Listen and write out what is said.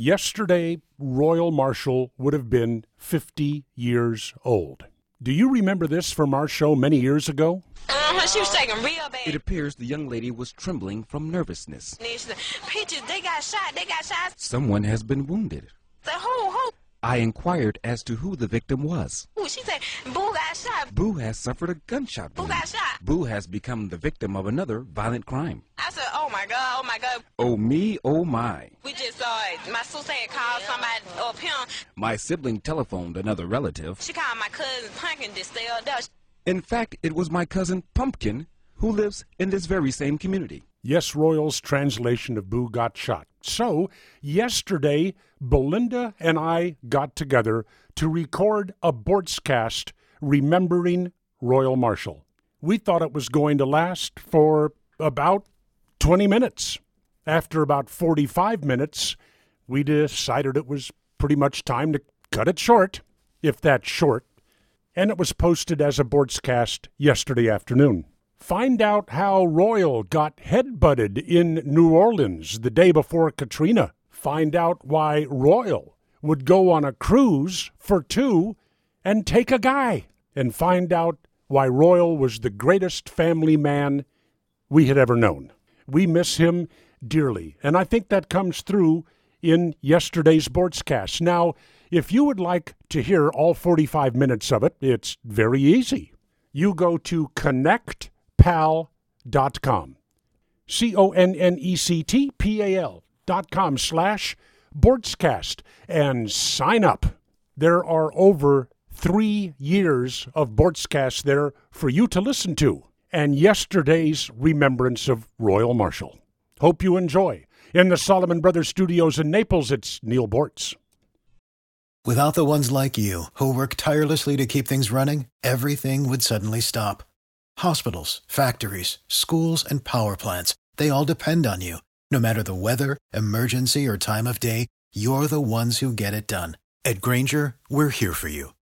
Yesterday, Royal Marshall would have been 50 years old. Do you remember this from our show many years ago? Uh-huh, she was shaking real bad. It appears the young lady was trembling from nervousness. And she said, Peaches, they got shot. They got shot. Someone has been wounded. I said, who, who? I inquired as to who the victim was. Who? Boo got shot. Boo has suffered a gunshot Boo got shot. Boo has become the victim of another violent crime. I said, oh my God, oh my God. Oh me, oh my. We just saw it. My sister had called somebody up here. My sibling telephoned another relative. She called my cousin Pumpkin to stay up. In fact, it was my cousin Pumpkin who lives in this very same community. Yes, Royal's translation of Boo got shot. So, yesterday, Belinda and I got together to record a Boortzcast remembering Royal Marshall. We thought it was going to last for about 20 minutes. After about 45 minutes, we decided it was pretty much time to cut it short, if that's short, and it was posted as a Boortzcast yesterday afternoon. Find out how Royal got headbutted in New Orleans the day before Katrina. Find out why Royal would go on a cruise for two and take a guy. And find out why Royal was the greatest family man we had ever known. We miss him dearly, and I think that comes through in yesterday's Boortzcast. Now, if you would like to hear all 45 minutes of it, it's very easy. You go to connectpal.com. C O N N E C T P A L dot com slash Boortzcast and sign up. There are over three years of Boortzcast there for you to listen to, and yesterday's remembrance of Royal Marshall. Hope you enjoy. In the Solomon Brothers studios in Naples, it's Neal Boortz. Without the ones like you, who work tirelessly to keep things running, everything would suddenly stop. Hospitals, factories, schools, and power plants, they all depend on you. No matter the weather, emergency, or time of day, you're the ones who get it done. At Grainger, we're here for you